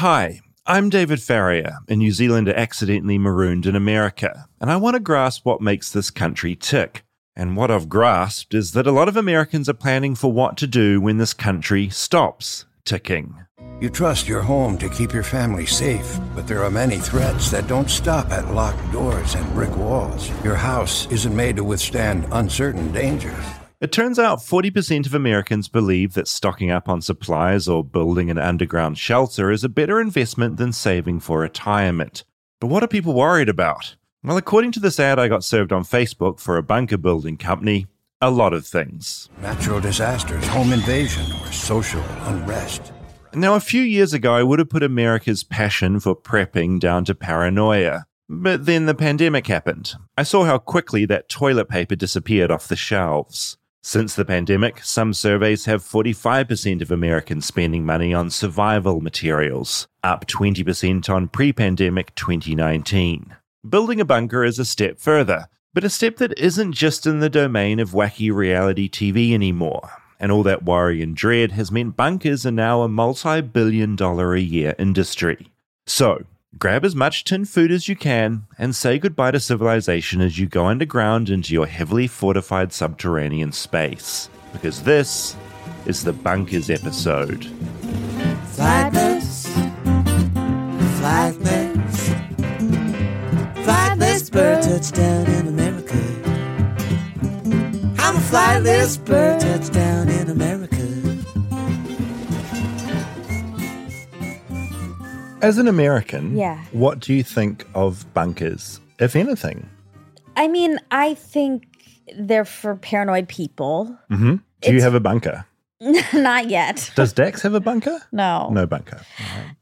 Hi, I'm David Farrier, a New Zealander accidentally marooned in America, and I want to grasp what makes this country tick. And what I've grasped is that a lot of Americans are planning for what to do when this country stops ticking. You trust your home to keep your family safe, but there are many threats that don't stop at locked doors and brick walls. Your house isn't made to withstand uncertain dangers. It turns out 40% of Americans believe that stocking up on supplies or building an underground shelter is a better investment than saving for retirement. But what are people worried about? Well, according to this ad I got served on Facebook for a bunker building company, a lot of things. Natural disasters, home invasion, or social unrest. Now, a few years ago, I would have put America's passion for prepping down to paranoia. But then the pandemic happened. I saw how quickly that toilet paper disappeared off the shelves. Since the pandemic, some surveys have 45% of Americans spending money on survival materials, up 20% on pre pandemic 2019. Building a bunker is a step further, but a step that isn't just in the domain of wacky reality TV anymore. And all that worry and dread has meant bunkers are now a multi billion dollar a year industry. So, grab as much tin food as you can and say goodbye to civilization as you go underground into your heavily fortified subterranean space. Because this is the Bunkers episode. Flightless, flightless, flightless bird touchdown in America. I'm a flightless bird touchdown in America. As an American, Yeah. what do you think of bunkers, if anything? I mean, I think they're for paranoid people. Mm-hmm. Do you have a bunker? Not yet. Does Dax have a bunker? No. No bunker.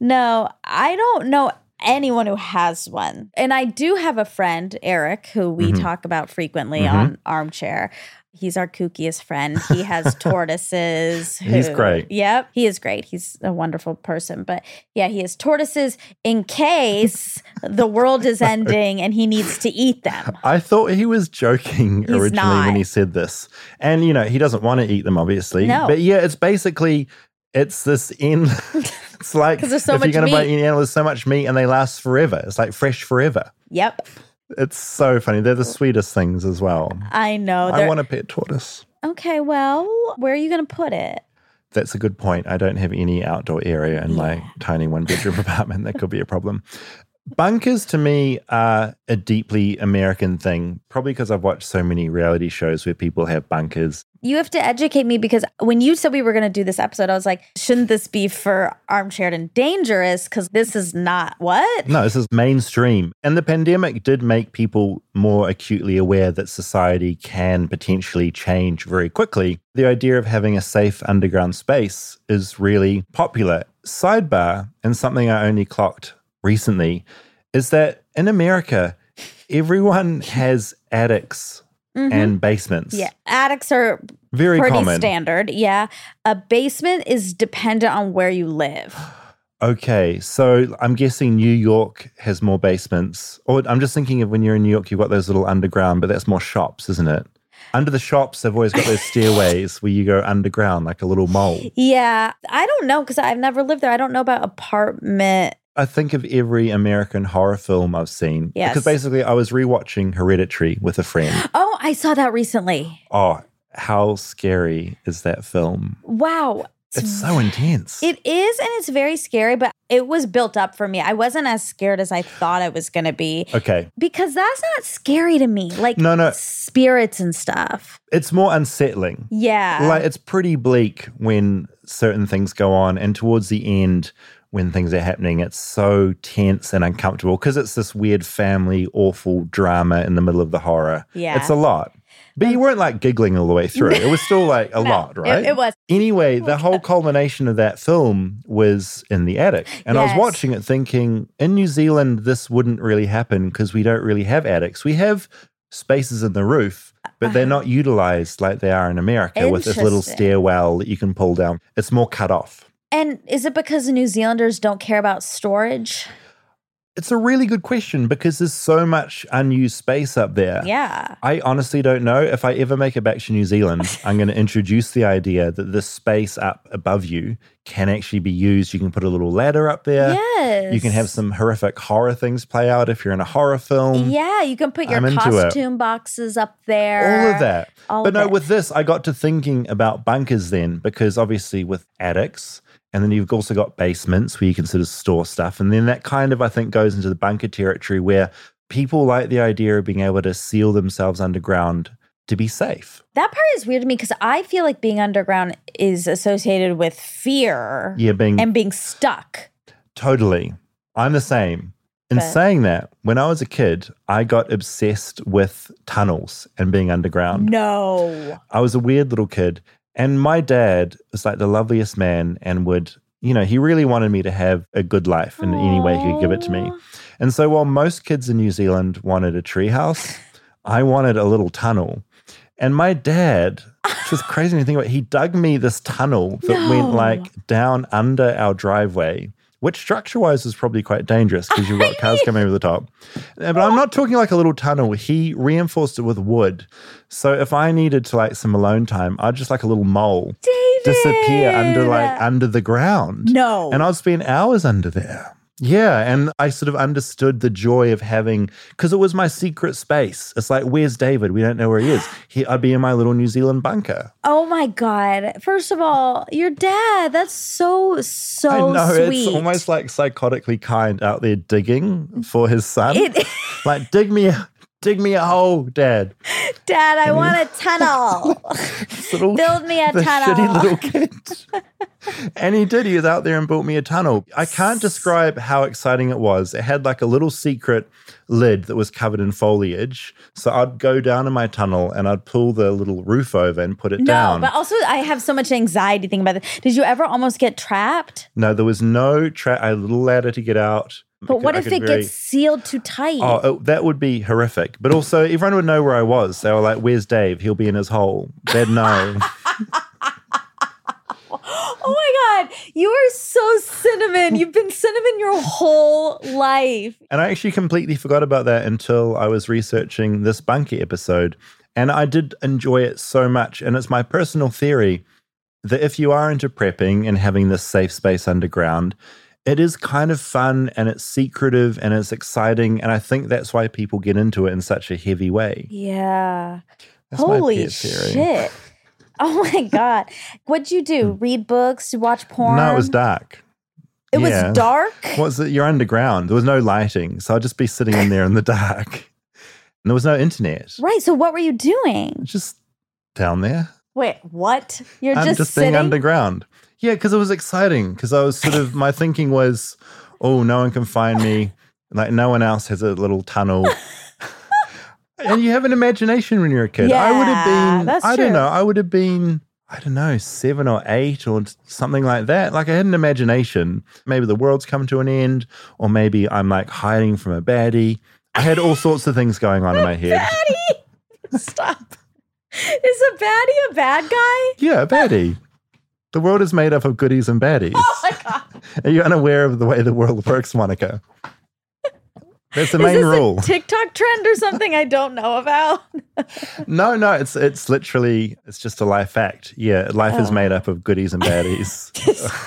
No, I don't know anyone who has one. And I do have a friend, Eric, who we Mhm. talk about frequently Mhm. on Armchair. He's our kookiest friend. He has tortoises. He's great. Yep. He is great. He's a wonderful person. But yeah, he has tortoises in case the world is ending and he needs to eat them. I thought he was joking He's originally not. when he said this. And, you know, he doesn't want to eat them, obviously. No. But yeah, it's basically, it's this in. it's like so if you're going to buy any animal, there's so much meat and they last forever. It's like fresh forever. Yep. It's so funny. They're the oh. sweetest things as well. I know. I They're- want a pet tortoise. okay, well, where are you going to put it? That's a good point. I don't have any outdoor area in my tiny one bedroom apartment. That could be a problem. Bunkers to me are a deeply American thing, probably because I've watched so many reality shows where people have bunkers. You have to educate me because when you said we were going to do this episode, I was like, shouldn't this be for armchair and dangerous? Because this is not what? No, this is mainstream. And the pandemic did make people more acutely aware that society can potentially change very quickly. The idea of having a safe underground space is really popular. Sidebar, and something I only clocked recently, is that in America, everyone has attics Mhm. and basements. yeah, attics are Very pretty common. standard. Yeah, a basement is dependent on where you live. Okay, so I'm guessing New York has more basements. Or I'm just thinking of when you're in New York, you've got those little underground, but that's more shops, isn't it? Under the shops, they've always got those stairways where you go underground, like a little mole. Yeah, I don't know because I've never lived there. I don't know about apartment. I think of every American horror film I've seen. Yes. Because basically, I was rewatching Hereditary with a friend. Oh, I saw that recently. Oh, how scary is that film? Wow. It's so intense. It is, and it's very scary, but it was built up for me. I wasn't as scared as I thought I was going to be okay. because that's not scary to me. Like No, no. spirits and stuff. It's more unsettling. Yeah. like it's pretty bleak when certain things go on and towards the end when things are happening it's so tense and uncomfortable because it's this weird family awful drama in the middle of the horror. Yeah. it's a lot. But um, you weren't like giggling all the way through. It was still like a No, lot right? it was. anyway the whole culmination of that film was in the attic. And i was watching it thinking in new zealand this wouldn't really happen because we don't really have attics. We have spaces in the roof but they're uh-huh. not utilized like they are in America with this little stairwell that you can pull down. It's more cut off. And is it because New Zealanders don't care about storage? It's a really good question because there's so much unused space up there. Yeah. I honestly don't know. If I ever make it back to New Zealand, I'm going to introduce the idea that the space up above you can actually be used. You can put a little ladder up there. Yes. You can have some horrific horror things play out if you're in a horror film. Yeah, you can put your I'm costume boxes up there. All of that. All but of no, it. with this, I got to thinking about bunkers then, because obviously with attics, and then you've also got basements where you can sort of store stuff. And then that kind of, I think, goes into the bunker territory where people like the idea of being able to seal themselves underground to be safe. That part is weird to me because I feel like being underground is associated with fear Yeah, being and being stuck. totally. I'm the same. In But- saying that, when I was a kid, I got obsessed with tunnels and being underground. No. I was a weird little kid. And my dad was like the loveliest man and would, you know, he really wanted me to have a good life in any way he could give it to me. And so while most kids in New Zealand wanted a treehouse, I wanted a little tunnel. And my dad, which was crazy you think about he dug me this tunnel that went like down under our driveway, which structure wise is probably quite dangerous because you've got cars coming over the top. Uh, But I'm not talking like a little tunnel. He reinforced it with wood. So if I needed to like some alone time, I'd just like a little mole disappear under like under the ground. No. And I'd spend hours under there. Yeah. And I sort of understood the joy of having, because it was my secret space. It's like, where's David? We don't know where he is. He, I'd be in my little New Zealand bunker. Oh my God. First of all, your dad, that's so, so I know sweet. it's almost like psychotically kind out there digging mm. for his son. It- like, dig me, dig me a hole, Dad. Dad, I want a tunnel. Little, Build me a tunnel. shitty little kid. and he did. He was out there and built me a tunnel. I can't describe how exciting it was. It had like a little secret lid that was covered in foliage. So I'd go down in my tunnel and I'd pull the little roof over and put it no, down. but also I have so much anxiety thinking about this. Did you ever almost get trapped? no, there was no trap. I had a little ladder to get out. But what I if it very- gets sealed too tight? Oh, it- that would be horrific. But also, everyone would know where I was. They were like, "Where's Dave? He'll be in his hole." They'd know. Oh my God. You are so cinnamon. You've been cinnamon your whole life. And I actually completely forgot about that until I was researching this bunker episode. And I did enjoy it so much. And it's my personal theory that if you are into prepping and having this safe space underground, it is kind of fun and it's secretive and it's exciting. And I think that's why people get into it in such a heavy way. Yeah. That's Holy shit. Oh my God. What'd you do? Hmm. Read books? Watch porn? No, it was dark. It yeah. was dark? What's it? You're underground. There was no lighting. So I'd just be sitting in there in the dark. And there was no internet. Right. So what were you doing? Just down there. Wait, what? You're I'm just, just sitting? being underground. Yeah, because it was exciting. Because I was sort of my thinking was, oh, no one can find me. Like no one else has a little tunnel. and you have an imagination when you're a kid. I would have Yeah, been. I true. don't know. I would have been. I don't know, seven or eight or something like that. Like I had an imagination. Maybe the world's come to an end, or maybe I'm like hiding from a baddie. I had all sorts of things going on in my head. Baddie! Stop. Is a baddie a bad guy? Yeah, a baddie. The world is made up of goodies and baddies. Oh my God. Are you unaware of the way the world works, Monica? That's the Is main this rule. a TikTok trend or something I don't know about? no, no, it's it's literally it's just a life fact. Yeah, life is Oh. made up of goodies and baddies.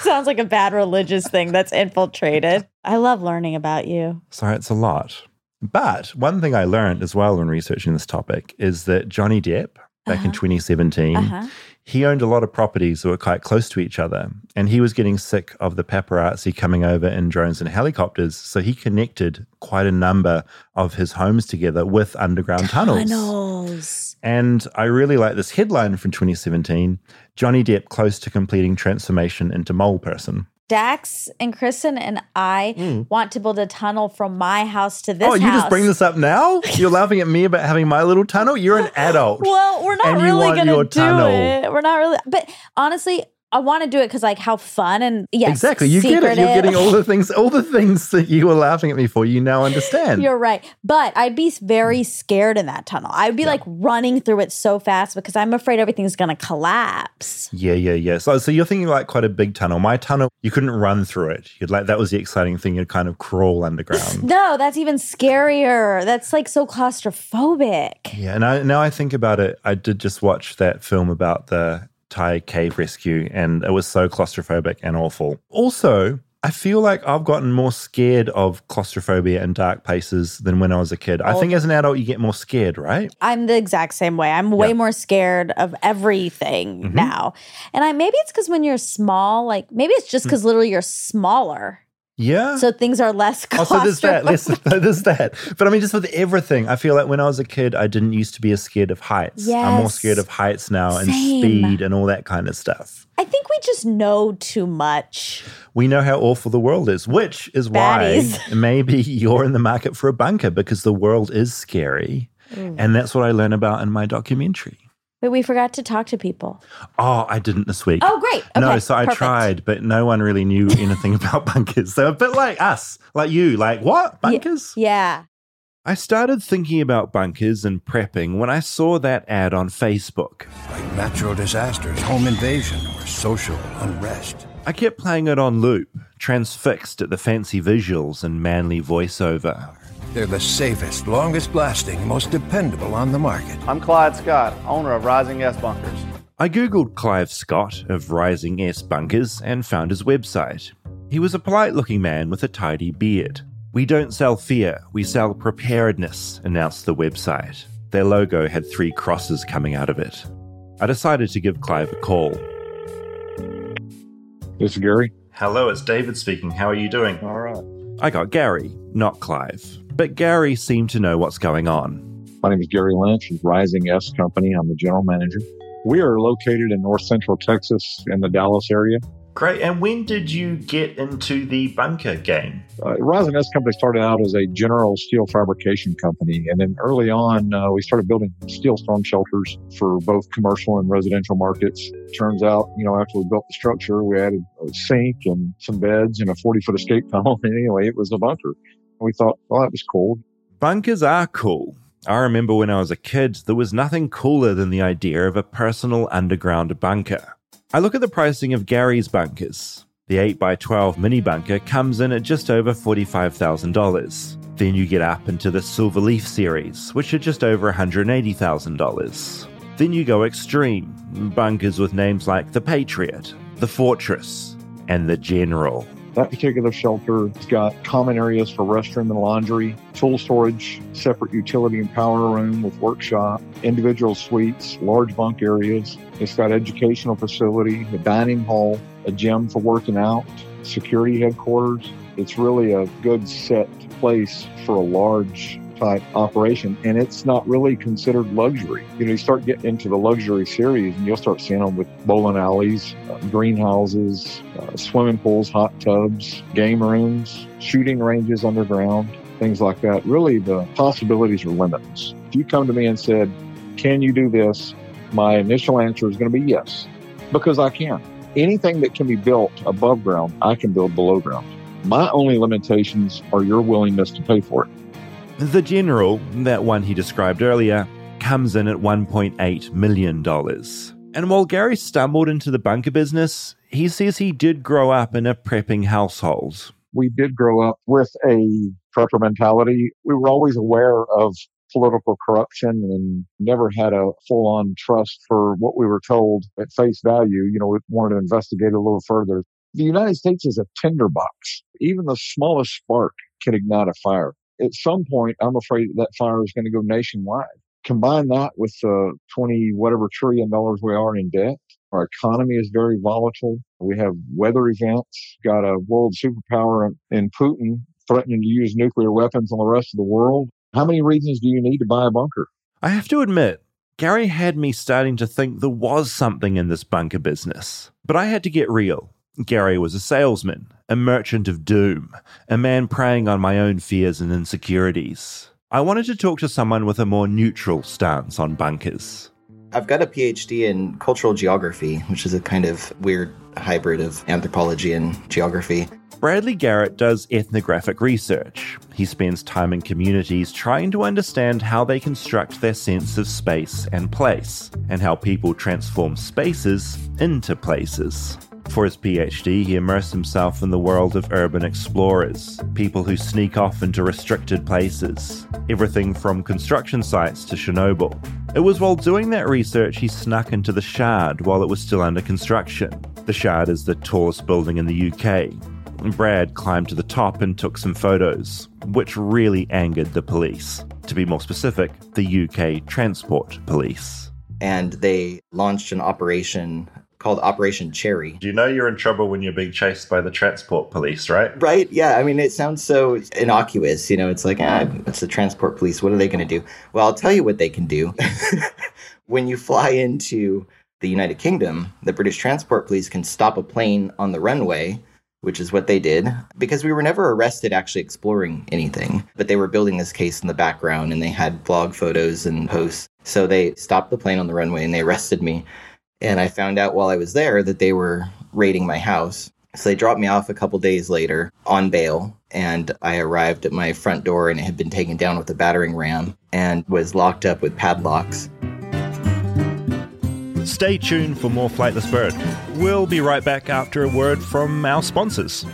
Sounds like a bad religious thing that's infiltrated. I love learning about you. Sorry, it's a lot. But one thing I learned as well when researching this topic is that Johnny Depp back in Uh-huh. 2017, Uh-huh. he owned a lot of properties that were quite close to each other. And he was getting sick of the paparazzi coming over in drones and helicopters. So he connected quite a number of his homes together with underground tunnels. Tunnels. And I really like this headline from 2017 Johnny Depp close to completing transformation into mole person. Dax and Kristen and I hmm. want to build a tunnel from my house to this house. oh, you house. just bring this up now? You're laughing at me about having my little tunnel? You're an adult. Well, we're not really going to do tunnel. it. We're not really. But honestly, I want to do it because like how fun and yes, exactly. You get it. You're getting all the things, all the things that you were laughing at me for. You now understand. You're right. But I'd be very scared in that tunnel. I'd be like running through it so fast because I'm afraid everything's going to collapse. Yeah, yeah, yeah. So, so you're thinking like quite a big tunnel. My tunnel, you couldn't run through it. You'd like that was the exciting thing. You'd kind of crawl underground. No, that's even scarier. That's like so claustrophobic. yeah, and I, now I think about it. I did just watch that film about the Thai cave rescue, and it was so claustrophobic and awful. Also, I feel like I've gotten more scared of claustrophobia and dark places than when I was a kid. I think as an adult, you get more scared, right? I'm the exact same way. I'm way Yeah. more scared of everything Mhm. now. And I maybe it's because when you're small, like maybe it's Hmm. just because literally you're smaller. Yeah. So things are less Oh, so there's that. Listen, there's that. But I mean, just with everything, I feel like when I was a kid, I didn't used to be as scared of heights. I'm more scared of heights now and speed and all that kind of stuff. I think we just know too much. We know how awful the world is, which is Baddies. why maybe you're in the market for a bunker because the world is scary. Mm. And that's what I learn about in my documentary. But we forgot to talk to people. Oh, I didn't this week. Oh, great. Okay, no, so I perfect. tried, but no one really knew anything about bunkers. They're a bit like us, like you. Like, what? Bunkers? Yeah. I started thinking about bunkers and prepping when I saw that ad on Facebook. Like natural disasters, home invasion, or social unrest. I kept playing it on loop, transfixed at the fancy visuals and manly voiceover. They're the safest, longest lasting, most dependable on the market. I'm Clyde Scott, owner of Rising S Bunkers. I googled Clive Scott of Rising S Bunkers and found his website. He was a polite looking man with a tidy beard. We don't sell fear, we sell preparedness, announced the website. Their logo had three crosses coming out of it. I decided to give Clive a call. This is Gary. Hello, it's David speaking. How are you doing? All right. I got Gary, not Clive. But Gary seemed to know what's going on. My name is Gary Lynch of Rising S Company. I'm the general manager. We are located in north central Texas in the Dallas area. Great. And when did you get into the bunker game? Uh, Rising S Company started out as a general steel fabrication company. And then early on, uh, we started building steel storm shelters for both commercial and residential markets. Turns out, you know, after we built the structure, we added a sink and some beds and a 40 foot escape tunnel. And anyway, it was a bunker. We thought, well, that was cool. Bunkers are cool. I remember when I was a kid, there was nothing cooler than the idea of a personal underground bunker. I look at the pricing of Gary's bunkers. The 8x12 mini bunker comes in at just over $45,000. Then you get up into the Silverleaf series, which are just over $180,000. Then you go extreme, bunkers with names like the Patriot, the Fortress, and the General. That particular shelter has got common areas for restroom and laundry, tool storage, separate utility and power room with workshop, individual suites, large bunk areas. It's got educational facility, a dining hall, a gym for working out, security headquarters. It's really a good set place for a large type operation and it's not really considered luxury. You know, you start getting into the luxury series and you'll start seeing them with bowling alleys, uh, greenhouses, uh, swimming pools, hot tubs, game rooms, shooting ranges underground, things like that. Really, the possibilities are limitless. If you come to me and said, Can you do this? My initial answer is going to be yes, because I can. Anything that can be built above ground, I can build below ground. My only limitations are your willingness to pay for it. The General, that one he described earlier, comes in at $1.8 million. And while Gary stumbled into the bunker business, he says he did grow up in a prepping household. we did grow up with a prepper mentality. We were always aware of political corruption and never had a full on trust for what we were told at face value. You know, we wanted to investigate a little further. The United States is a tinderbox. Even the smallest spark can ignite a fire. At some point, I'm afraid that fire is going to go nationwide. Combine that with the 20 whatever trillion dollars we are in debt. Our economy is very volatile. We have weather events, got a world superpower in Putin threatening to use nuclear weapons on the rest of the world. How many reasons do you need to buy a bunker? I have to admit, Gary had me starting to think there was something in this bunker business. But I had to get real. Gary was a salesman, a merchant of doom, a man preying on my own fears and insecurities. I wanted to talk to someone with a more neutral stance on bunkers. I've got a PhD in cultural geography, which is a kind of weird hybrid of anthropology and geography. Bradley Garrett does ethnographic research. He spends time in communities trying to understand how they construct their sense of space and place, and how people transform spaces into places. For his PhD, he immersed himself in the world of urban explorers, people who sneak off into restricted places, everything from construction sites to Chernobyl. It was while doing that research he snuck into the Shard while it was still under construction. The Shard is the tallest building in the UK. Brad climbed to the top and took some photos, which really angered the police. To be more specific, the UK Transport Police. And they launched an operation called Operation Cherry. Do you know you're in trouble when you're being chased by the transport police, right? Right? Yeah. I mean, it sounds so innocuous. You know, it's like, ah, it's the transport police. What are they going to do? Well, I'll tell you what they can do. when you fly into the United Kingdom, the British Transport Police can stop a plane on the runway which is what they did because we were never arrested actually exploring anything. But they were building this case in the background and they had blog photos and posts. So they stopped the plane on the runway and they arrested me. And I found out while I was there that they were raiding my house. So they dropped me off a couple days later on bail. And I arrived at my front door and it had been taken down with a battering ram and was locked up with padlocks. Stay tuned for more Flightless Bird. We'll be right back after a word from our sponsors.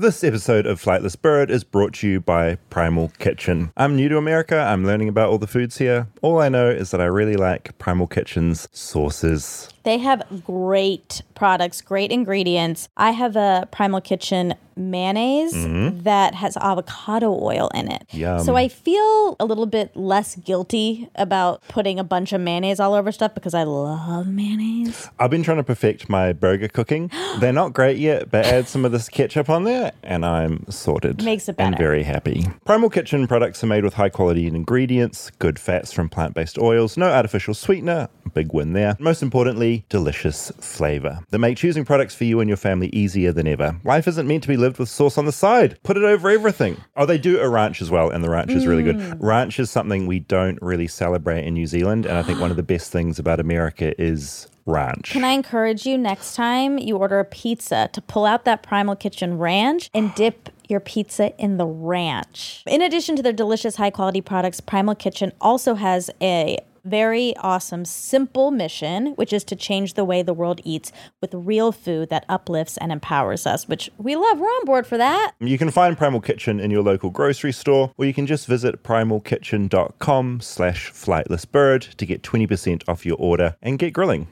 This episode of Flightless Bird is brought to you by Primal Kitchen. I'm new to America, I'm learning about all the foods here. All I know is that I really like Primal Kitchen's sauces. They have great products, great ingredients. I have a Primal Kitchen mayonnaise mm-hmm. that has avocado oil in it. Yum. So I feel a little bit less guilty about putting a bunch of mayonnaise all over stuff because I love mayonnaise. I've been trying to perfect my burger cooking. They're not great yet, but add some of this ketchup on there and I'm sorted. Makes it better. And very happy. Primal Kitchen products are made with high quality ingredients, good fats from plant based oils, no artificial sweetener, big win there. Most importantly, delicious flavor that make choosing products for you and your family easier than ever. Life isn't meant to be lived with sauce on the side. Put it over everything. Oh, they do a ranch as well, and the ranch is really good. Mm. Ranch is something we don't really celebrate in New Zealand, and I think one of the best things about America is ranch. Can I encourage you next time you order a pizza to pull out that Primal Kitchen ranch and dip your pizza in the ranch? In addition to their delicious high quality products, Primal Kitchen also has a very awesome, simple mission, which is to change the way the world eats with real food that uplifts and empowers us, which we love. We're on board for that. You can find Primal Kitchen in your local grocery store, or you can just visit primalkitchen.com slash flightlessbird to get 20% off your order and get grilling.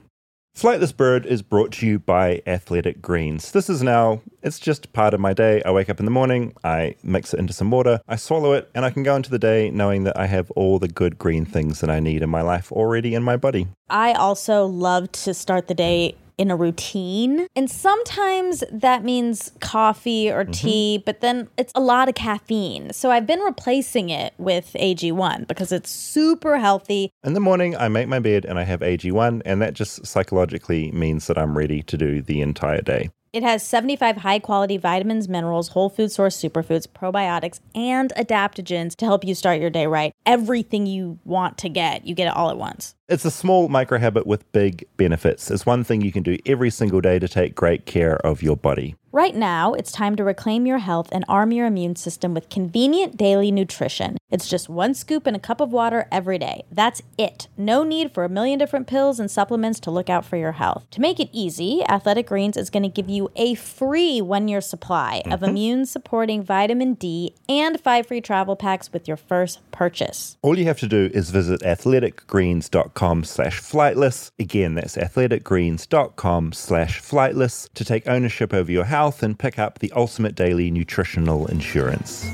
Flightless Bird is brought to you by Athletic Greens. This is now, it's just part of my day. I wake up in the morning, I mix it into some water, I swallow it, and I can go into the day knowing that I have all the good green things that I need in my life already in my body. I also love to start the day in a routine. And sometimes that means coffee or mm-hmm. tea, but then it's a lot of caffeine. So I've been replacing it with AG1 because it's super healthy. In the morning, I make my bed and I have AG1, and that just psychologically means that I'm ready to do the entire day. It has 75 high quality vitamins, minerals, whole food source superfoods, probiotics, and adaptogens to help you start your day right. Everything you want to get, you get it all at once. It's a small micro habit with big benefits. It's one thing you can do every single day to take great care of your body. Right now, it's time to reclaim your health and arm your immune system with convenient daily nutrition. It's just one scoop in a cup of water every day. That's it. No need for a million different pills and supplements to look out for your health. To make it easy, Athletic Greens is going to give you a free one year supply of mm-hmm. immune supporting vitamin D and five free travel packs with your first purchase. All you have to do is visit athleticgreens.com slash flightless. Again, that's athleticgreens.com slash flightless to take ownership over your health and pick up the ultimate daily nutritional insurance.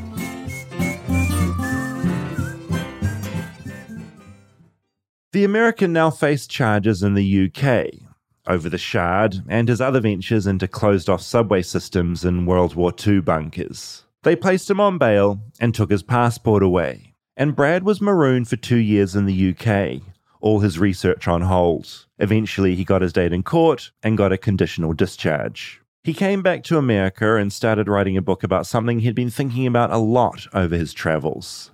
The American now faced charges in the UK over the Shard and his other ventures into closed off subway systems in World War II bunkers. They placed him on bail and took his passport away. And Brad was marooned for two years in the UK, all his research on hold. Eventually, he got his date in court and got a conditional discharge. He came back to America and started writing a book about something he'd been thinking about a lot over his travels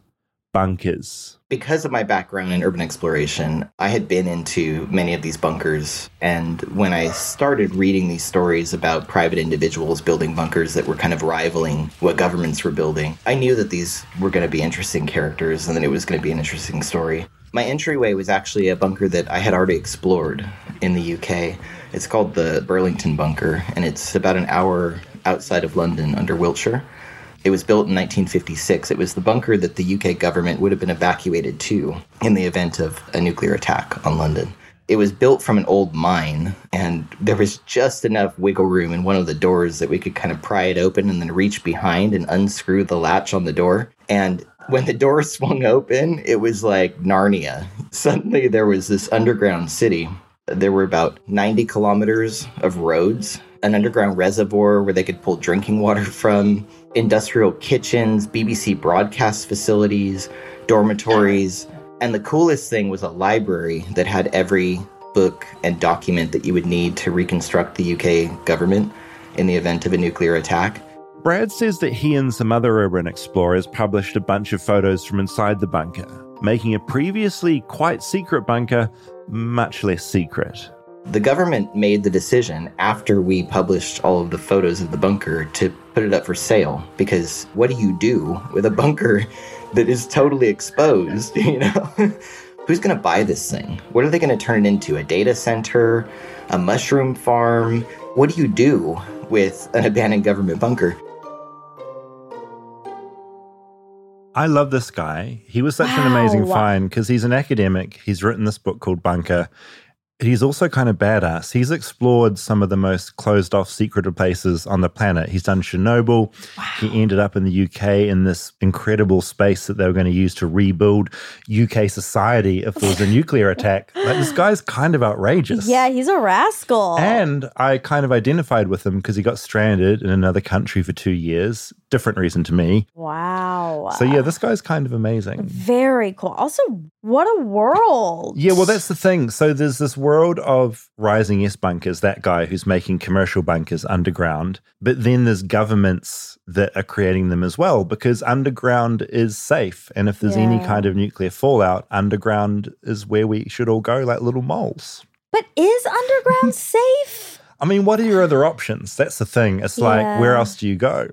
bunkers. Because of my background in urban exploration, I had been into many of these bunkers. And when I started reading these stories about private individuals building bunkers that were kind of rivaling what governments were building, I knew that these were going to be interesting characters and that it was going to be an interesting story. My entryway was actually a bunker that I had already explored in the UK. It's called the Burlington Bunker, and it's about an hour outside of London under Wiltshire. It was built in 1956. It was the bunker that the UK government would have been evacuated to in the event of a nuclear attack on London. It was built from an old mine, and there was just enough wiggle room in one of the doors that we could kind of pry it open and then reach behind and unscrew the latch on the door. And when the door swung open, it was like Narnia. Suddenly, there was this underground city. There were about 90 kilometers of roads, an underground reservoir where they could pull drinking water from, industrial kitchens, BBC broadcast facilities, dormitories. And the coolest thing was a library that had every book and document that you would need to reconstruct the UK government in the event of a nuclear attack. Brad says that he and some other urban explorers published a bunch of photos from inside the bunker, making a previously quite secret bunker much less secret. The government made the decision after we published all of the photos of the bunker to put it up for sale because what do you do with a bunker that is totally exposed, you know? Who's going to buy this thing? What are they going to turn it into? A data center? A mushroom farm? What do you do with an abandoned government bunker? I love this guy. He was such an amazing find because he's an academic. He's written this book called Bunker. He's also kind of badass. He's explored some of the most closed off, secretive places on the planet. He's done Chernobyl. He ended up in the UK in this incredible space that they were going to use to rebuild UK society if there was a nuclear attack. Like, this guy's kind of outrageous. Yeah, he's a rascal. And I kind of identified with him because he got stranded in another country for two years. Different reason to me. wow. So, yeah, this guy's kind of amazing. Very cool. Also, what a world. Yeah, well, that's the thing. So there's this world of rising S bunkers, that guy who's making commercial bunkers underground, but then there's governments that are creating them as well because underground is safe. And if there's any kind of nuclear fallout, underground is where we should all go, like little moles. But is underground safe? I mean, what are your other options? That's the thing. It's like, where else do you go?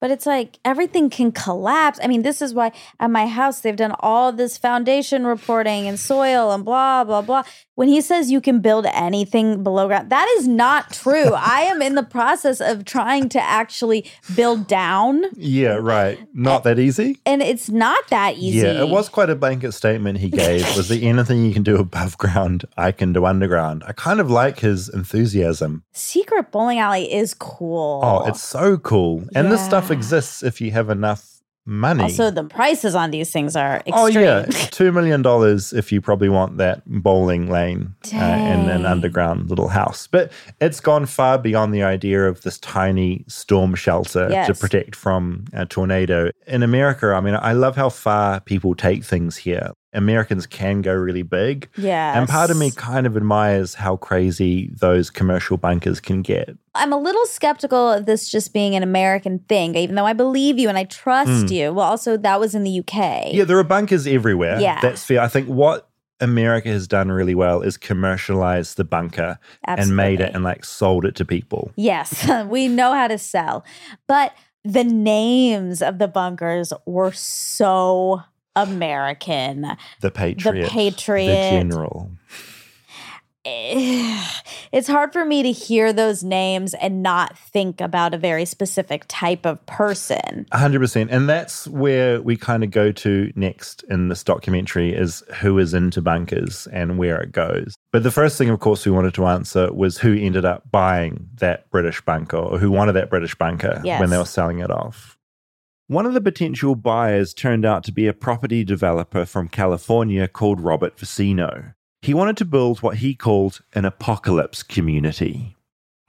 But it's like everything can collapse. I mean, this is why at my house they've done all this foundation reporting and soil and blah, blah, blah. When he says you can build anything below ground, that is not true. I am in the process of trying to actually build down, Yeah, right. Not that easy. and it's not that easy. Yeah, it was quite a blanket statement he gave. Was there anything you can do above ground, I can do underground? I kind of like his enthusiasm. Secret bowling alley is cool. Oh, it's so cool. And this stuff Yeah. exists if you have enough money. also the prices on these things are extreme. Oh yeah, two million dollars if you probably want that bowling lane uh, in an underground little house. But it's gone far beyond the idea of this tiny storm shelter to protect from a tornado. In America, I mean, I love how far people take things here. Americans can go really big. Yeah. And part of me kind of admires how crazy those commercial bunkers can get. I'm a little skeptical of this just being an American thing, even though I believe you and I trust hmm. you. Well, also that was in the UK. Yeah, there are bunkers everywhere. Yeah. That's fair. I think what America has done really well is commercialize the bunker and made it and like sold it to people. Yes, we know how to sell. But the names of the bunkers were so American. The Patriot. The patriot. The General. Eh, It's hard for me to hear those names and not think about a very specific type of person. 100%. And that's where we kind of go to next in this documentary is who is into bunkers and where it goes. But the first thing, of course, we wanted to answer was who ended up buying that British bunker or who wanted that British bunker Yes. when they were selling it off. One of the potential buyers turned out to be a property developer from California called Robert Vicino. He wanted to build what he called an apocalypse community.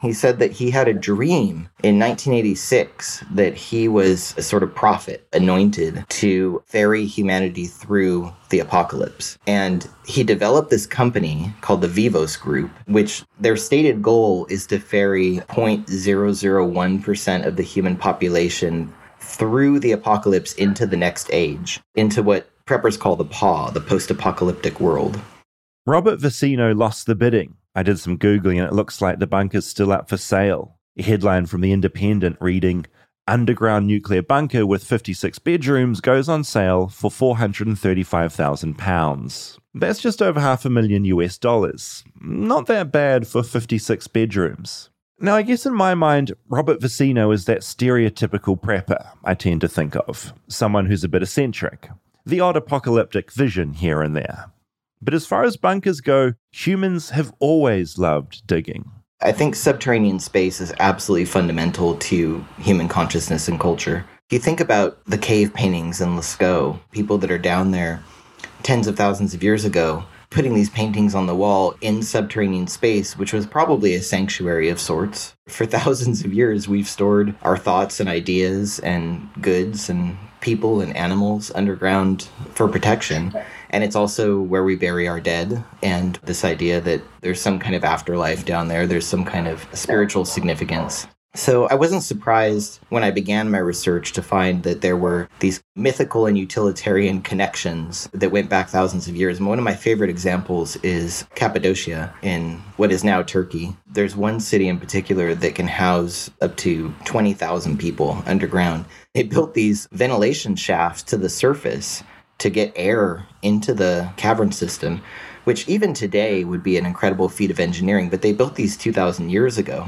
He said that he had a dream in 1986 that he was a sort of prophet anointed to ferry humanity through the apocalypse. And he developed this company called the Vivos Group, which their stated goal is to ferry 0.001% of the human population through the apocalypse into the next age, into what preppers call the PAW, the post apocalyptic world. Robert Vicino lost the bidding. I did some Googling and it looks like the bunker's still up for sale. A headline from The Independent reading Underground nuclear bunker with 56 bedrooms goes on sale for £435,000. That's just over half a million US dollars. Not that bad for 56 bedrooms. Now, I guess in my mind, Robert Vicino is that stereotypical prepper I tend to think of someone who's a bit eccentric, the odd apocalyptic vision here and there. But as far as bunkers go, humans have always loved digging. I think subterranean space is absolutely fundamental to human consciousness and culture. If you think about the cave paintings in Lascaux, people that are down there tens of thousands of years ago, putting these paintings on the wall in subterranean space, which was probably a sanctuary of sorts. For thousands of years, we've stored our thoughts and ideas and goods and people and animals underground for protection. And it's also where we bury our dead. And this idea that there's some kind of afterlife down there, there's some kind of spiritual significance. So I wasn't surprised when I began my research to find that there were these mythical and utilitarian connections that went back thousands of years. And one of my favorite examples is Cappadocia in what is now Turkey. There's one city in particular that can house up to 20,000 people underground. They built these ventilation shafts to the surface to get air into the cavern system, which even today would be an incredible feat of engineering, but they built these 2,000 years ago.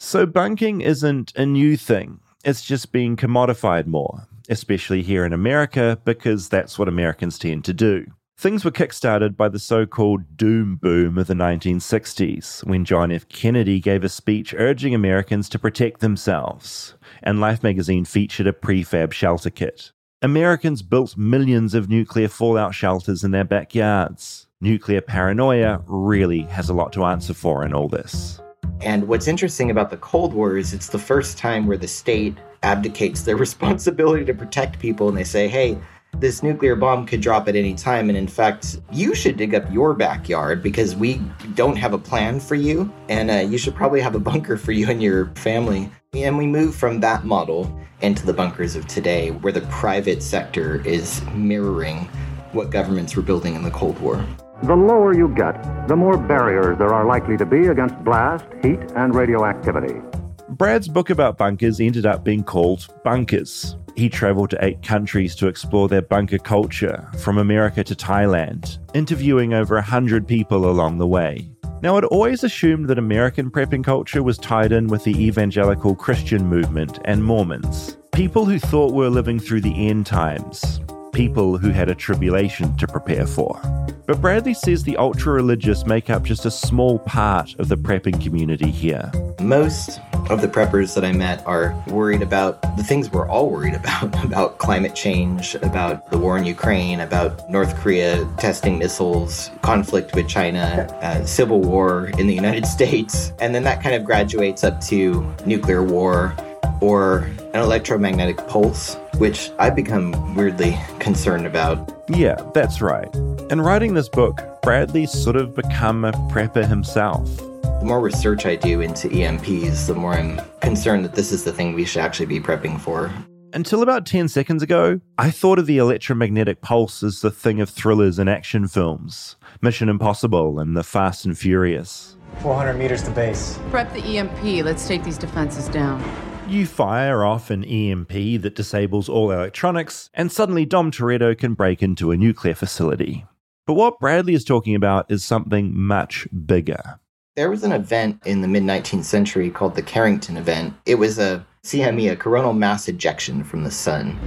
So, bunking isn't a new thing, it's just being commodified more, especially here in America, because that's what Americans tend to do. Things were kickstarted by the so called doom boom of the 1960s, when John F. Kennedy gave a speech urging Americans to protect themselves, and Life magazine featured a prefab shelter kit. Americans built millions of nuclear fallout shelters in their backyards. Nuclear paranoia really has a lot to answer for in all this. And what's interesting about the Cold War is it's the first time where the state abdicates their responsibility to protect people and they say, hey, this nuclear bomb could drop at any time. And in fact, you should dig up your backyard because we don't have a plan for you. And uh, you should probably have a bunker for you and your family. And we move from that model into the bunkers of today, where the private sector is mirroring what governments were building in the Cold War. The lower you get, the more barriers there are likely to be against blast, heat, and radioactivity. Brad's book about bunkers ended up being called Bunkers. He traveled to eight countries to explore their bunker culture, from America to Thailand, interviewing over a hundred people along the way. Now, I'd always assumed that American prepping culture was tied in with the evangelical Christian movement and Mormons, people who thought we were living through the end times, people who had a tribulation to prepare for. But Bradley says the ultra religious make up just a small part of the prepping community here. Most of the preppers that I met are worried about the things we're all worried about about climate change, about the war in Ukraine, about North Korea testing missiles, conflict with China, uh, civil war in the United States. And then that kind of graduates up to nuclear war or an electromagnetic pulse, which I've become weirdly concerned about. Yeah, that's right. In writing this book, Bradley's sort of become a prepper himself. The more research I do into EMPs, the more I'm concerned that this is the thing we should actually be prepping for. Until about 10 seconds ago, I thought of the electromagnetic pulse as the thing of thrillers and action films Mission Impossible and The Fast and Furious. 400 meters to base. Prep the EMP. Let's take these defenses down. You fire off an EMP that disables all electronics, and suddenly Dom Toretto can break into a nuclear facility. But what Bradley is talking about is something much bigger. There was an event in the mid 19th century called the Carrington event. It was a CME, a coronal mass ejection from the sun.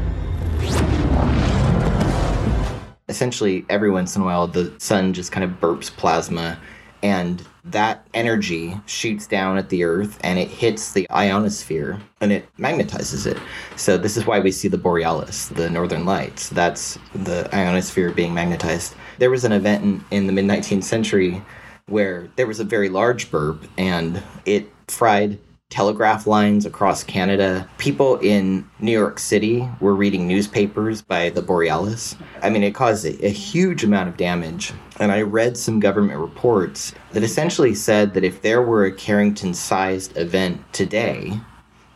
Essentially, every once in a while, the sun just kind of burps plasma and that energy shoots down at the earth and it hits the ionosphere and it magnetizes it. So this is why we see the borealis the northern lights. That's the ionosphere being magnetized. There was an event in, in the mid 19th century where there was a very large burp and it fried telegraph lines across Canada. People in New York City were reading newspapers by the Borealis. I mean, it caused a, a, huge amount of damage. And I read some government reports that essentially said that if there were a Carrington sized event today,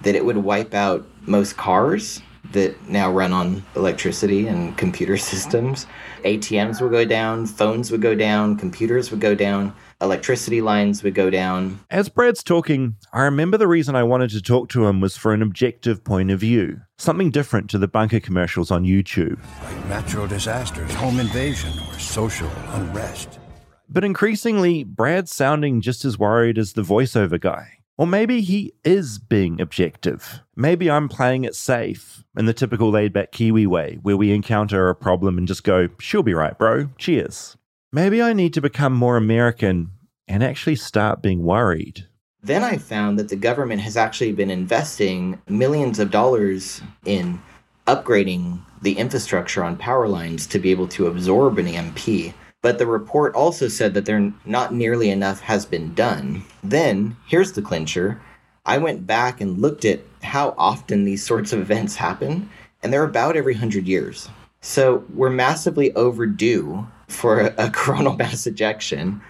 that it would wipe out most cars, that now run on electricity and computer systems. ATMs would go down, phones would go down, computers would go down, electricity lines would go down. As Brad's talking, I remember the reason I wanted to talk to him was for an objective point of view, something different to the bunker commercials on YouTube. Like natural disasters, home invasion, or social unrest. But increasingly, Brad's sounding just as worried as the voiceover guy. Or maybe he is being objective. Maybe I'm playing it safe in the typical laid back Kiwi way, where we encounter a problem and just go, she'll be right, bro. Cheers. Maybe I need to become more American and actually start being worried. Then I found that the government has actually been investing millions of dollars in upgrading the infrastructure on power lines to be able to absorb an EMP. But the report also said that there not nearly enough has been done. Then, here's the clincher. I went back and looked at how often these sorts of events happen, and they're about every 100 years. So we're massively overdue for a, a coronal mass ejection.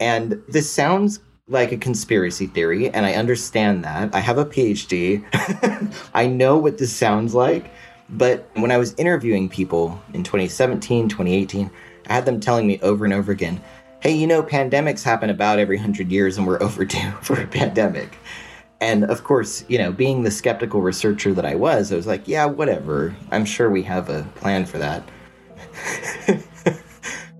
And this sounds like a conspiracy theory, and I understand that. I have a PhD. I know what this sounds like. But when I was interviewing people in 2017, 2018, I had them telling me over and over again, hey, you know, pandemics happen about every hundred years and we're overdue for a pandemic. And of course, you know, being the skeptical researcher that I was, I was like, yeah, whatever. I'm sure we have a plan for that.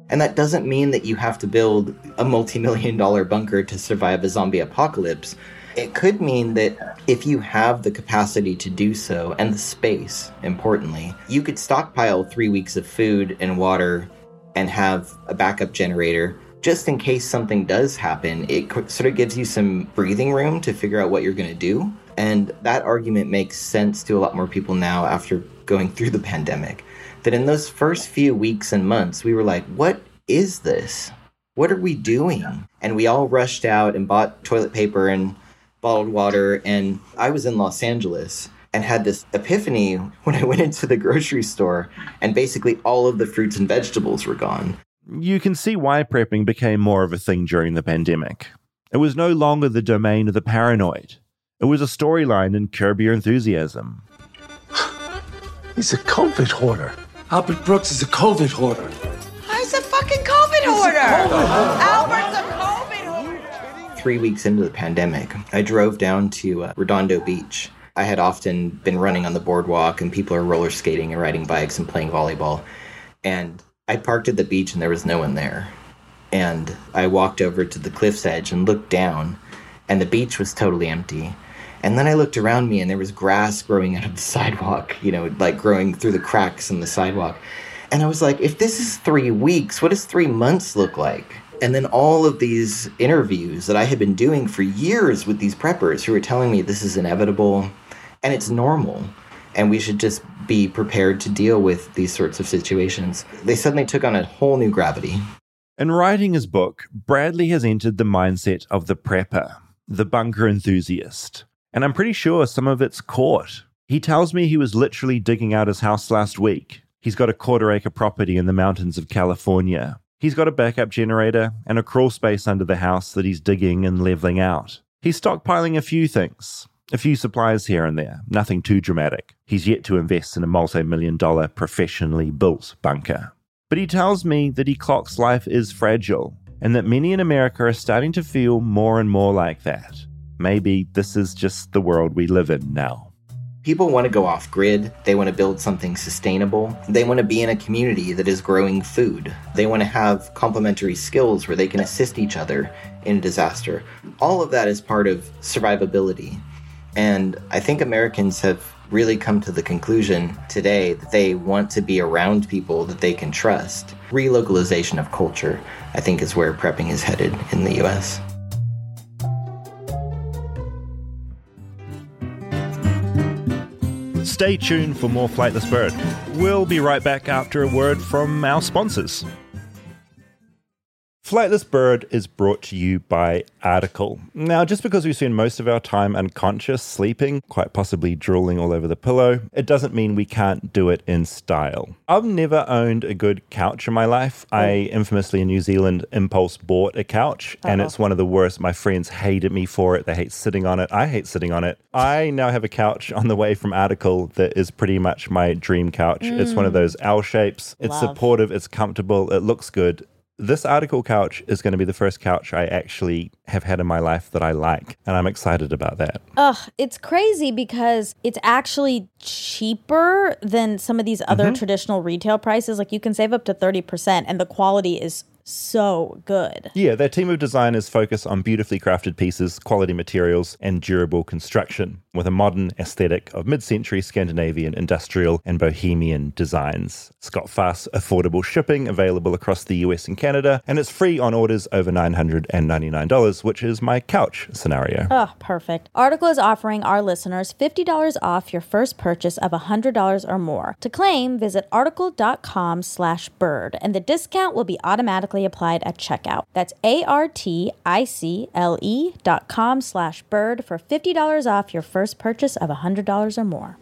and that doesn't mean that you have to build a multi million dollar bunker to survive a zombie apocalypse. It could mean that if you have the capacity to do so and the space, importantly, you could stockpile three weeks of food and water and have a backup generator just in case something does happen. It sort of gives you some breathing room to figure out what you're going to do. And that argument makes sense to a lot more people now after going through the pandemic. That in those first few weeks and months, we were like, what is this? What are we doing? And we all rushed out and bought toilet paper and bottled water. And I was in Los Angeles and had this epiphany when I went into the grocery store and basically all of the fruits and vegetables were gone. You can see why prepping became more of a thing during the pandemic. It was no longer the domain of the paranoid. It was a storyline in Curb Your Enthusiasm. He's a COVID hoarder. Albert Brooks is a COVID hoarder. He's a fucking COVID hoarder. Albert's a COVID hoarder. Three weeks into the pandemic, I drove down to uh, Redondo Beach I had often been running on the boardwalk and people are roller skating and riding bikes and playing volleyball. And I parked at the beach and there was no one there. And I walked over to the cliff's edge and looked down, and the beach was totally empty. And then I looked around me and there was grass growing out of the sidewalk, you know, like growing through the cracks in the sidewalk. And I was like, if this is three weeks, what does three months look like? And then all of these interviews that I had been doing for years with these preppers who were telling me this is inevitable and it's normal. And we should just be prepared to deal with these sorts of situations. They suddenly took on a whole new gravity. In writing his book, Bradley has entered the mindset of the prepper, the bunker enthusiast. And I'm pretty sure some of it's caught. He tells me he was literally digging out his house last week. He's got a quarter acre property in the mountains of California. He's got a backup generator and a crawl space under the house that he's digging and leveling out. He's stockpiling a few things a few supplies here and there, nothing too dramatic. He's yet to invest in a multi million dollar professionally built bunker. But he tells me that he clocks life is fragile and that many in America are starting to feel more and more like that. Maybe this is just the world we live in now. People want to go off grid. They want to build something sustainable. They want to be in a community that is growing food. They want to have complementary skills where they can assist each other in a disaster. All of that is part of survivability. And I think Americans have really come to the conclusion today that they want to be around people that they can trust. Relocalization of culture, I think, is where prepping is headed in the US. Stay tuned for more Flightless Bird. We'll be right back after a word from our sponsors. Flightless Bird is brought to you by Article. Now, just because we spend most of our time unconscious, sleeping, quite possibly drooling all over the pillow, it doesn't mean we can't do it in style. I've never owned a good couch in my life. I infamously in New Zealand impulse bought a couch, and Uh-oh. it's one of the worst. My friends hated me for it. They hate sitting on it. I hate sitting on it. I now have a couch on the way from Article that is pretty much my dream couch. It's one of Mm. those L shapes. It's Love. supportive, it's comfortable, it looks good. This article couch is going to be the first couch I actually have had in my life that I like, and I'm excited about that. Ugh, it's crazy because it's actually cheaper than some of these other Mhm. traditional retail prices. Like you can save up to 30%, and the quality is so good. Yeah, their team of designers focus on beautifully crafted pieces, quality materials, and durable construction, with a modern aesthetic of mid century Scandinavian industrial and bohemian designs. It's got fast, affordable shipping available across the US and Canada, and it's free on orders over $999, which is my couch scenario. Oh, perfect. Article is offering our listeners $50 off your first purchase of $100 or more. To claim, visit article.com slash bird, and the discount will be automatically applied at checkout. That's A-R-T-I-C-L-E dot com slash bird for $50 off your first purchase of $100 or more.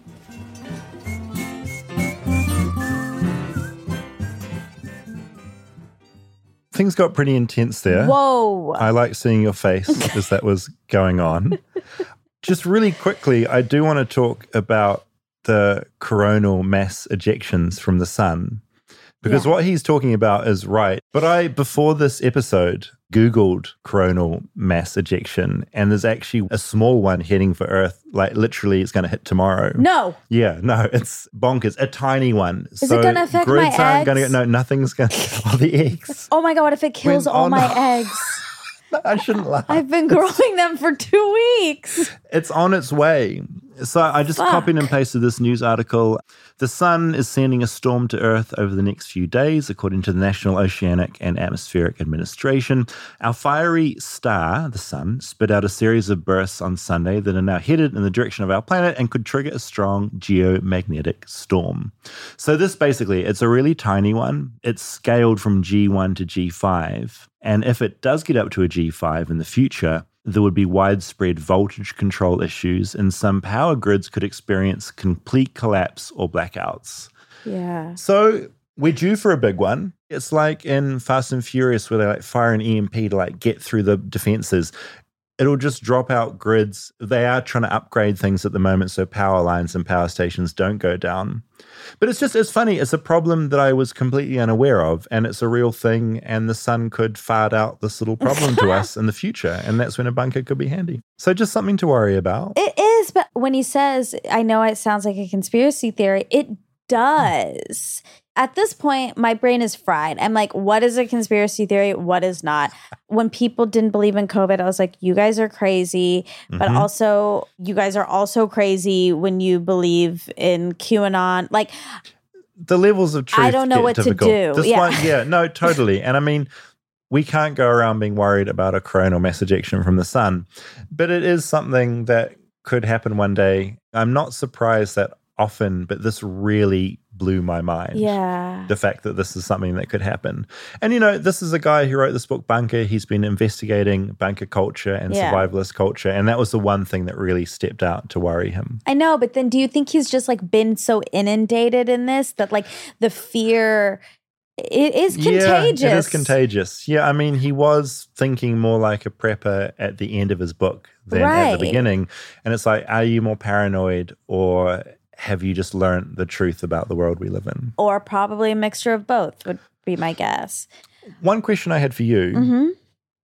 Things got pretty intense there. Whoa. I like seeing your face as that was going on. Just really quickly, I do want to talk about the coronal mass ejections from the sun because Yeah. what he's talking about is right. But I, before this episode, Googled coronal mass ejection, and there's actually a small one heading for Earth. Like literally, it's going to hit tomorrow. No. Yeah, no, it's bonkers. A tiny one. Is it gonna affect my aren't Gonna, eggs? no, nothing's going to. Oh, the eggs. Oh my God, what if it kills When- all oh, my no. eggs? I shouldn't laugh. I've been growing them for two weeks. It's on its way. So I just Fuck. copied and pasted this news article. The sun is sending a storm to Earth over the next few days, according to the National Oceanic and Atmospheric Administration. Our fiery star, the sun, spit out a series of bursts on Sunday that are now headed in the direction of our planet and could trigger a strong geomagnetic storm. So this basically, it's a really tiny one. It's scaled from G1 to G5. And if it does get up to a G5 in the future, there would be widespread voltage control issues, and some power grids could experience complete collapse or blackouts. Yeah. So we're due for a big one. It's like in Fast and Furious where they like fire an EMP to like get through the defenses. It'll just drop out grids. They are trying to upgrade things at the moment so power lines and power stations don't go down. But it's just it's funny. It's a problem that I was completely unaware of, and it's a real thing. And the sun could fart out this little problem to us in the future, and that's when a bunker could be handy. So just something to worry about. It is, but when he says, I know it sounds like a conspiracy theory, it hmm. does. At this point, my brain is fried. I'm like, what is a conspiracy theory? What is not? When people didn't believe in COVID, I was like, you guys are crazy. But Mhm. also, you guys are also crazy when you believe in QAnon. Like, the levels of truth. I don't know what to do. This Yeah. one, yeah, no, totally. And I mean, we can't go around being worried about a coronal mass ejection from the sun, but it is something that could happen one day. I'm not surprised that often, but this really blew my mind. yeah. The fact that this is something that could happen. And, you know, this is a guy who wrote this book, Bunker. He's been investigating bunker culture and Yeah. survivalist culture. And that was the one thing that really stepped out to worry him. I know, but then do you think he's just like been so inundated in this that like the fear it is contagious? Yeah, it is contagious. Yeah, I mean, he was thinking more like a prepper at the end of his book than at the beginning. And it's like, are you more paranoid or have you just learned the truth about the world we live in? Or probably a mixture of both would be my guess. One question I had for you hmm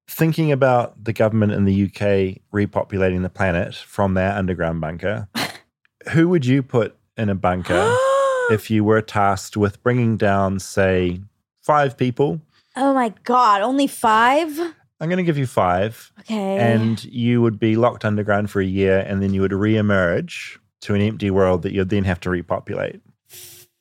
thinking about the government in the UK repopulating the planet from their underground bunker, who would you put in a bunker if you were tasked with bringing down, say, five people? Oh my god, only five? I'm going to give you five. Okay. and you would be locked underground for a year and then you would re-emerge to an empty world that you'd then have to repopulate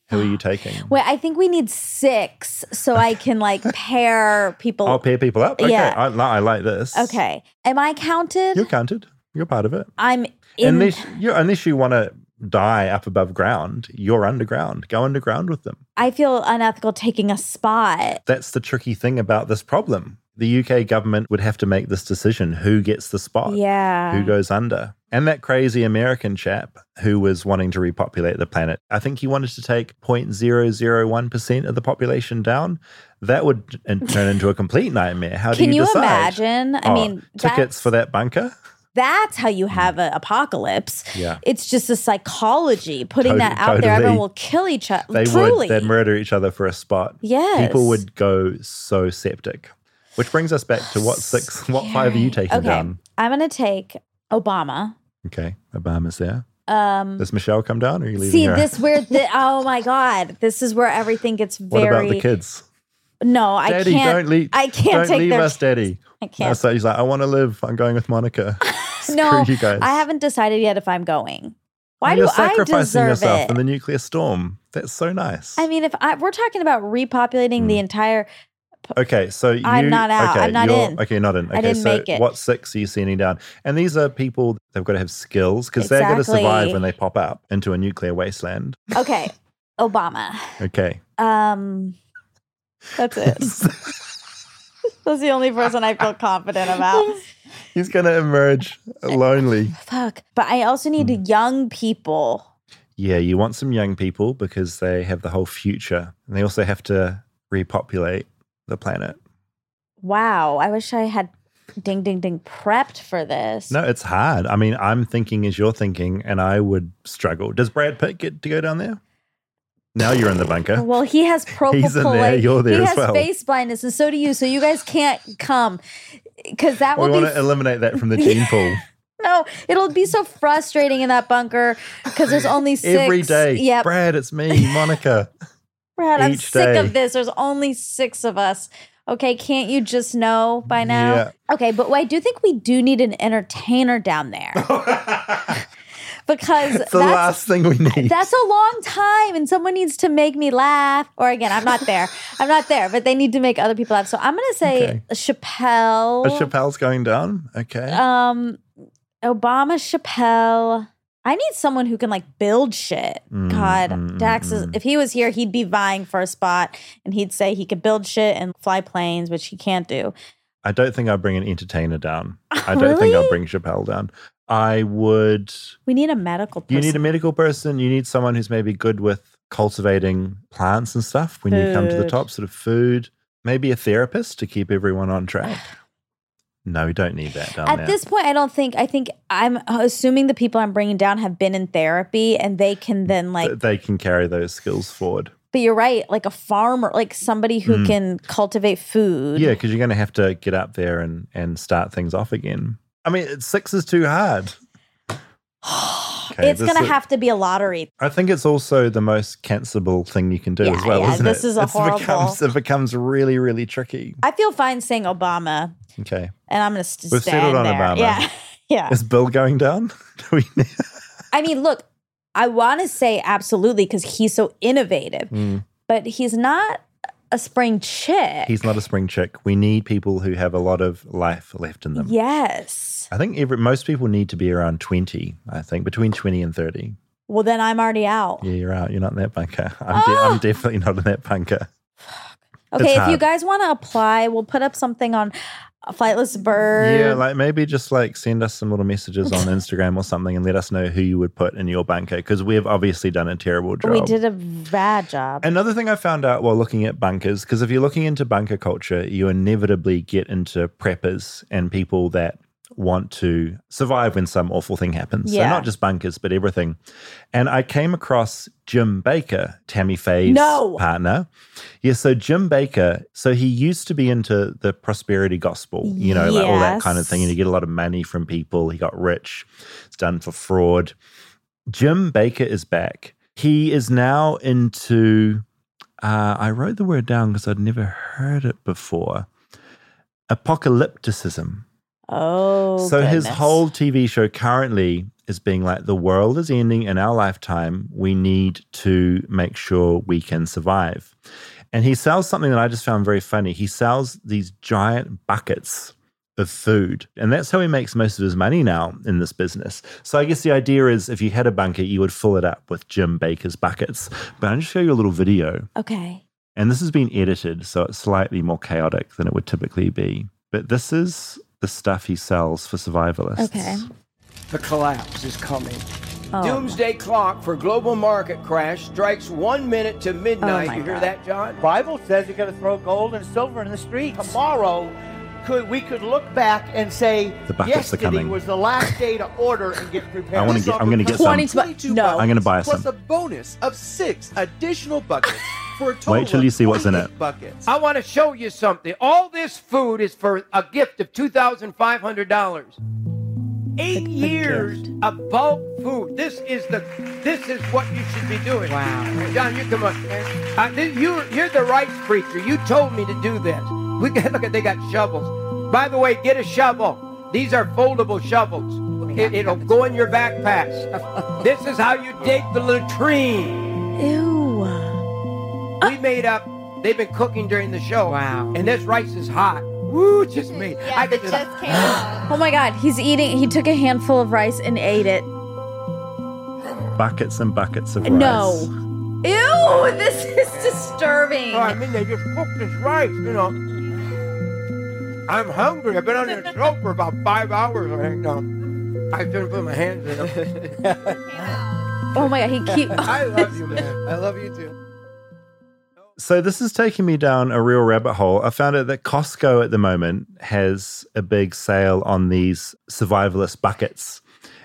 who are you taking Wait, I think we need six so I can like pair people. i'll pair people up okay Yeah. I, I like this Okay. Am I counted? you're counted you're part of it I'm in. unless you unless you want to die up above ground you're underground go underground with them I feel unethical taking a spot. that's the tricky thing about this problem The UK government would have to make this decision who gets the spot, Yeah. who goes under. And that crazy American chap who was wanting to repopulate the planet, I think he wanted to take 0.001% of the population down. That would turn into a complete nightmare. How do Can you decide? imagine? I Oh, mean, tickets for that bunker? That's how you hmm. have an apocalypse. Yeah. It's just a psychology putting Tot- that out there. Everyone will kill each other. They Truly. would they'd murder each other for a spot. Yes. People would go so septic. Which brings us back to what six what five are you taking okay. down? I'm going to take Obama. Okay. Obama's there. Um, Does Michelle come down or are you leaving see, her? this where the, oh my God, this is where everything gets very. what about the kids? No, I Daddy, can't. don't leave I can't don't take leave us, Daddy. I can't. So he's like, I want to live. I'm going with Monica. no, you guys. I haven't decided yet if I'm going. Why You're do I deserve yourself it? in the nuclear storm. That's so nice. I mean, if I, we're talking about repopulating Hmm. the entire, Okay, so you, I'm not out. Okay, I'm not you're- in. Okay, not in. I Okay, didn't so make it. what six are you sending down? And these are people they've got to have skills because they're going to survive when they pop out into a nuclear wasteland. okay, Obama. Okay, Um, that's it. that's the only person I feel confident about. he's going to emerge lonely. Fuck. But I also need Hmm. young people. Yeah, you want some young people because they have the whole future, and they also have to repopulate the planet. Wow. I wish I had ding ding ding prepped for this. No, it's hard. I mean, I'm thinking as you're thinking, and I would struggle. Does Brad Pitt get to go down there? Now you're in the bunker. Well, he has He's in there, you're there he as has well. face blindness, and so do you. So you guys can't come because that we will want be to eliminate that from the gene pool. no. It'll be so frustrating in that bunker because there's only six Every day. yeah. Brad, it's me, Monica. Brad, I'm sick day. of this. There's only six of us. Okay, can't you just know by now? Yeah. Okay, but I do think we do need an entertainer down there. because It's the that's, last thing we need. that's a long time and someone needs to make me laugh. Or again, I'm not there. I'm not there, but they need to make other people laugh. So I'm gonna say Okay. Chappelle. Chappelle's going down. Okay. um Obama Chappelle. I need someone who can like build shit. Mm, God, mm, Dax is mm. if he was here, he'd be vying for a spot and he'd say he could build shit and fly planes, which he can't do. I don't think I'd bring an entertainer down. I don't think I'd bring Chappelle down. I would. We need a medical person. You need a medical person. You need someone who's maybe good with cultivating plants and stuff when you come to the top, sort of food. Maybe a therapist to keep everyone on track. No, we don't need that down At this point, I don't think. I think I'm assuming the people I'm bringing down have been in therapy and they can then like. They can carry those skills forward. But you're right, like a farmer, like somebody who Mm. can cultivate food. Yeah, because you're going to have to get up there and, and start things off again. I mean, six is too hard. Okay, it's gonna have to be a lottery. I think it's also the most cancelable thing you can do Yeah, as well, yeah, isn't this it? is a It's becomes, horrible- it becomes really, really tricky. I feel fine saying Obama, Okay. and I'm gonna st- We've stand settled on there. Obama. Yeah, yeah. Is Bill going down? Do we- I mean, look, I want to say absolutely because he's so innovative, Mm. but he's not a spring chick. He's not a spring chick. We need people who have a lot of life left in them. yes. I think every, most people need to be around 20, I think, between 20 and 30. Well, then I'm already out. Yeah, you're out. You're not in that bunker. I'm, de- Ah! I'm definitely not in that bunker. Okay, It's if you guys want to apply, we'll put up something on Flightless Bird. Yeah, like maybe just like send us some little messages on Instagram or something and let us know who you would put in your bunker because we've obviously done a terrible job. we did a bad job. Another thing I found out while looking at bunkers, because if you're looking into bunker culture, you inevitably get into preppers and people that want to survive when some awful thing happens. Yeah. So not just bunkers, but everything. And I came across Jim Bakker, Tammy Faye's No. partner. Yeah, so Jim Bakker, so he used to be into the prosperity gospel, you know, like all that kind of thing. And Yes. you get a lot of money from people. He got rich. It's done for fraud. Jim Bakker is back. He is now into, uh, I wrote the word down because I'd never heard it before apocalypticism. Oh, so his whole TV show currently is being like, the world is ending in our lifetime. We need to make sure we can survive. And he sells something that I just found very funny. He sells these giant buckets of food. And that's how he makes most of his money now in this business. So I guess the idea is if you had a bunker, you would fill it up with Jim Bakker's buckets. But I'll just show you a little video. Okay. And this has been edited, so it's slightly more chaotic than it would typically be. But this is the stuff he sells for survivalists. Okay. The collapse is coming. Oh. Doomsday clock for global market crash strikes one minute to midnight. Oh you hear God. that, John? Bible says you're going to throw gold and silver in the streets. Tomorrow, could we could look back and say The buckets are yesterday was the last day to order and get prepared. I want to get. I'm going to get some. 20 no. I'm going to buy plus some. a bonus of six additional buckets for a total Wait till of you see what's in it. Buckets. I want to show you something. All this food is for a gift of two thousand five hundred dollars. Eight years of bulk food. This is the. This is what you should be doing. Wow, John, you come on. man. Uh, you, you're the rights preacher. You told me to do this. We got, look at they got shovels. By the way, get a shovel. These are foldable shovels. It, it'll go in your backpacks. this is how you dig the latrine. Ew. We made up. They've been cooking during the show. Wow. And this rice is hot. Woo, just me. I could just Oh my god, he's eating. He took a handful of rice and ate it. Buckets and buckets of rice. No. Ew, this is disturbing. Oh, I mean, they just cooked this rice, you know. I'm hungry. I've been on this show for about five hours right now. I shouldn't put my hands in them. Oh my god, he keep. I love you, man. I love you too. So this is taking me down a real rabbit hole. I found out that Costco at the moment has a big sale on these survivalist buckets.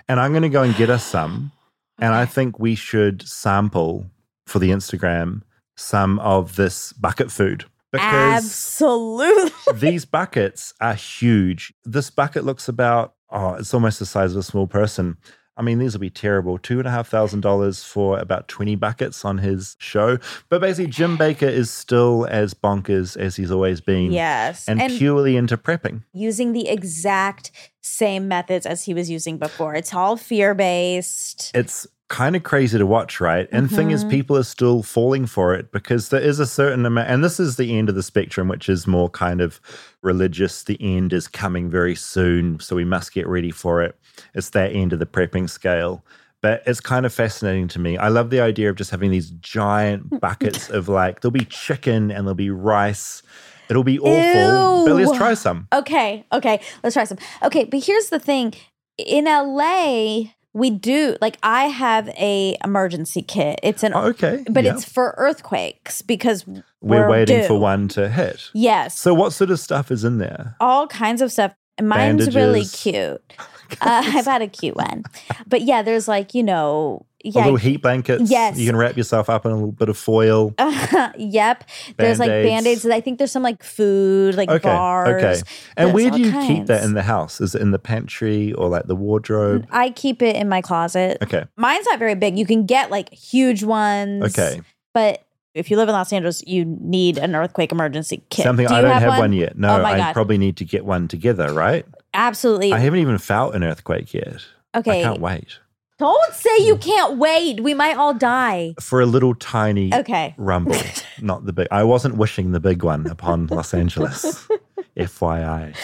And I'm going to go and get us some. And I think we should sample for the Instagram some of this bucket food because Absolutely. these buckets are huge. This bucket looks about, oh, it's almost the size of a small person. I mean, these will be terrible. Two and a half thousand dollars for about 20 buckets on his show. But basically, Jim Bakker is still as bonkers as he's always been. Yes. And, And- purely into prepping. using the exact same methods as he was using before. It's all fear based. It's kind of crazy to watch, right? And thing is, Mhm. people are still falling for it because there is a certain amount, and this is the end of the spectrum, which is more kind of religious. The end is coming very soon, so we must get ready for it. It's that end of the prepping scale. But it's kind of fascinating to me. I love the idea of just having these giant buckets of like, there'll be chicken and there'll be rice. It'll be awful, but let's try some. Okay, okay, let's try some. Okay, but here's the thing: in LA, we do like I have a emergency kit. It's an Oh, okay, but yeah. it's for earthquakes because We're, we're, waiting due. for one to hit. Yes, So, what sort of stuff is in there? all kinds of stuff. Mine's really cute. Uh, I've had a cute one, but yeah, there's like you know, yeah, little heat blankets. Yes. You can wrap yourself up in a little bit of foil. yep. There's like Band-Aids. I think there's some like food, like okay. bars. Okay. And There's where do you keep that in the house? Is it in the pantry or like the wardrobe? I keep it in my closet. Okay. Mine's not very big. You can get like huge ones. Okay. But if you live in Los Angeles, you need an earthquake emergency kit. Something Do I don't have, one? yet. No, oh I God. probably need to get one together, right? Absolutely. I haven't even felt an earthquake yet. Okay. I can't wait. Don't say you can't wait. We might all die. For a little tiny Okay. rumble, not the big. I wasn't wishing the big one upon Los Angeles. FYI.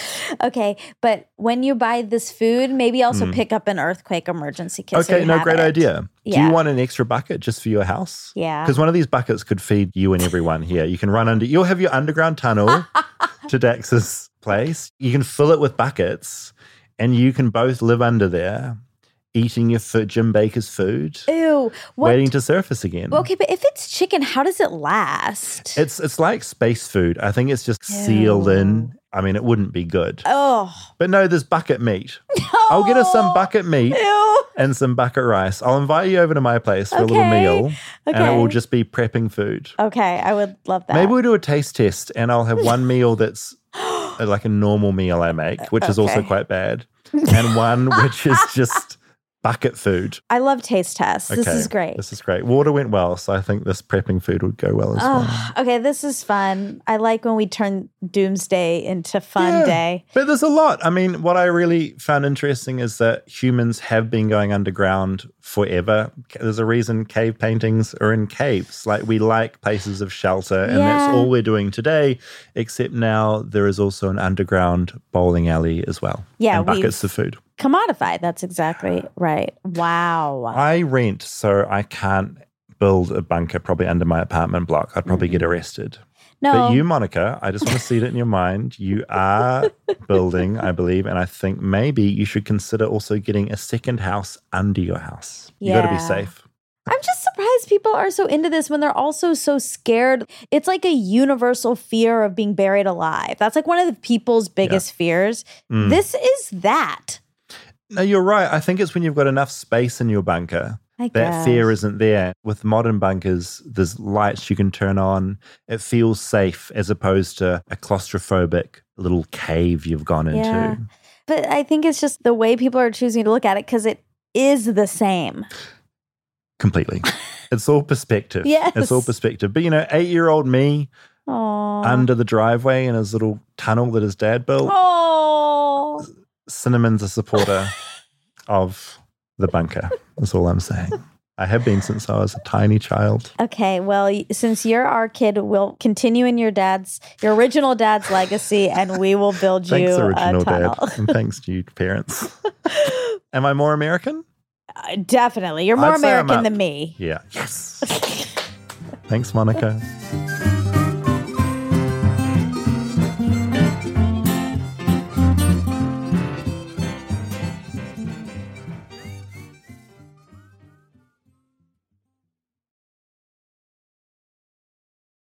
Okay. But when you buy this food, maybe also Mm. pick up an earthquake emergency kit. Okay, you no, great it. idea. Do you want an extra bucket just for your house? Yeah. Because one of these buckets could feed you and everyone here. You can run under, you'll have your underground tunnel to Dax's place. You can fill it with buckets and you can both live under there, eating your food, Jim Bakker's food, Ew. What? waiting to surface again. Okay, but if it's chicken, how does it last? It's it's like space food. I think it's just sealed in. I mean, it wouldn't be good. Oh. But no, there's bucket meat. I'll get us some bucket meat Ew. and some bucket rice. I'll invite you over to my place for a little Okay. meal, and it will just be prepping food. Okay, I would love that. Maybe we'll do a taste test, and I'll have one meal that's like a normal meal I make, which is also quite bad, and one which is just bucket food. I love taste tests. This is great. This is great. Water went well, so I think this prepping food would go well as well. Oh, okay, this is fun. I like when we turn Doomsday into fun Yeah. day. But there's a lot. I mean, what I really found interesting is that humans have been going underground forever. There's a reason cave paintings are in caves. Like we like places of shelter, and that's all we're doing today. Except now there is also an underground bowling alley as well. Yeah, and buckets of food. Commodified. That's exactly right. Wow. I rent, so I can't build a bunker probably under my apartment block, I'd probably get arrested. No. But you, Monica, I just want to see it in your mind. You are building, I believe, and I think maybe you should consider also getting a second house under your house. You got to be safe. I'm just surprised people are so into this when they're also so scared. It's like a universal fear of being buried alive. That's like one of the people's biggest fears. Mm. This is that. No, you're right. I think it's when you've got enough space in your bunker. I That fear isn't there. With modern bunkers, there's lights you can turn on. It feels safe as opposed to a claustrophobic little cave you've gone into. Yeah. But I think it's just the way people are choosing to look at it because it is the same. Completely. it's all perspective. It's all perspective. But you know, eight year old me Aww. under the driveway in his little tunnel that his dad built, Oh. Cinnamon's a supporter of the bunker. That's all I'm saying. I have been since I was a tiny child. Okay, well, since you're our kid, we'll continue in your dad's, your original dad's legacy, and we will build Thanks, you original a tunnel. dad. And thanks to you, parents. Am I more American? Uh, Definitely, you're more I'd American than me. Yeah. Yes. Thanks, Monica.